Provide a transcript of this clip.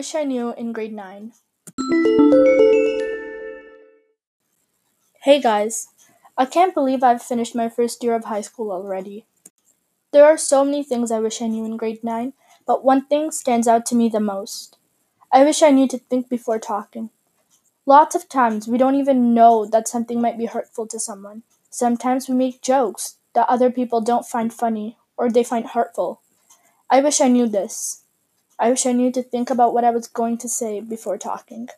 wish I knew in grade 9. Hey guys, I can't believe I've finished my first year of high school already. There are so many things I wish I knew in grade 9, but one thing stands out to me the most. I wish I knew to think before talking. Lots of times we don't even know that something might be hurtful to someone. Sometimes we make jokes that other people don't find funny or they find hurtful. I wish I knew this. I wish I knew to think about what I was going to say before talking.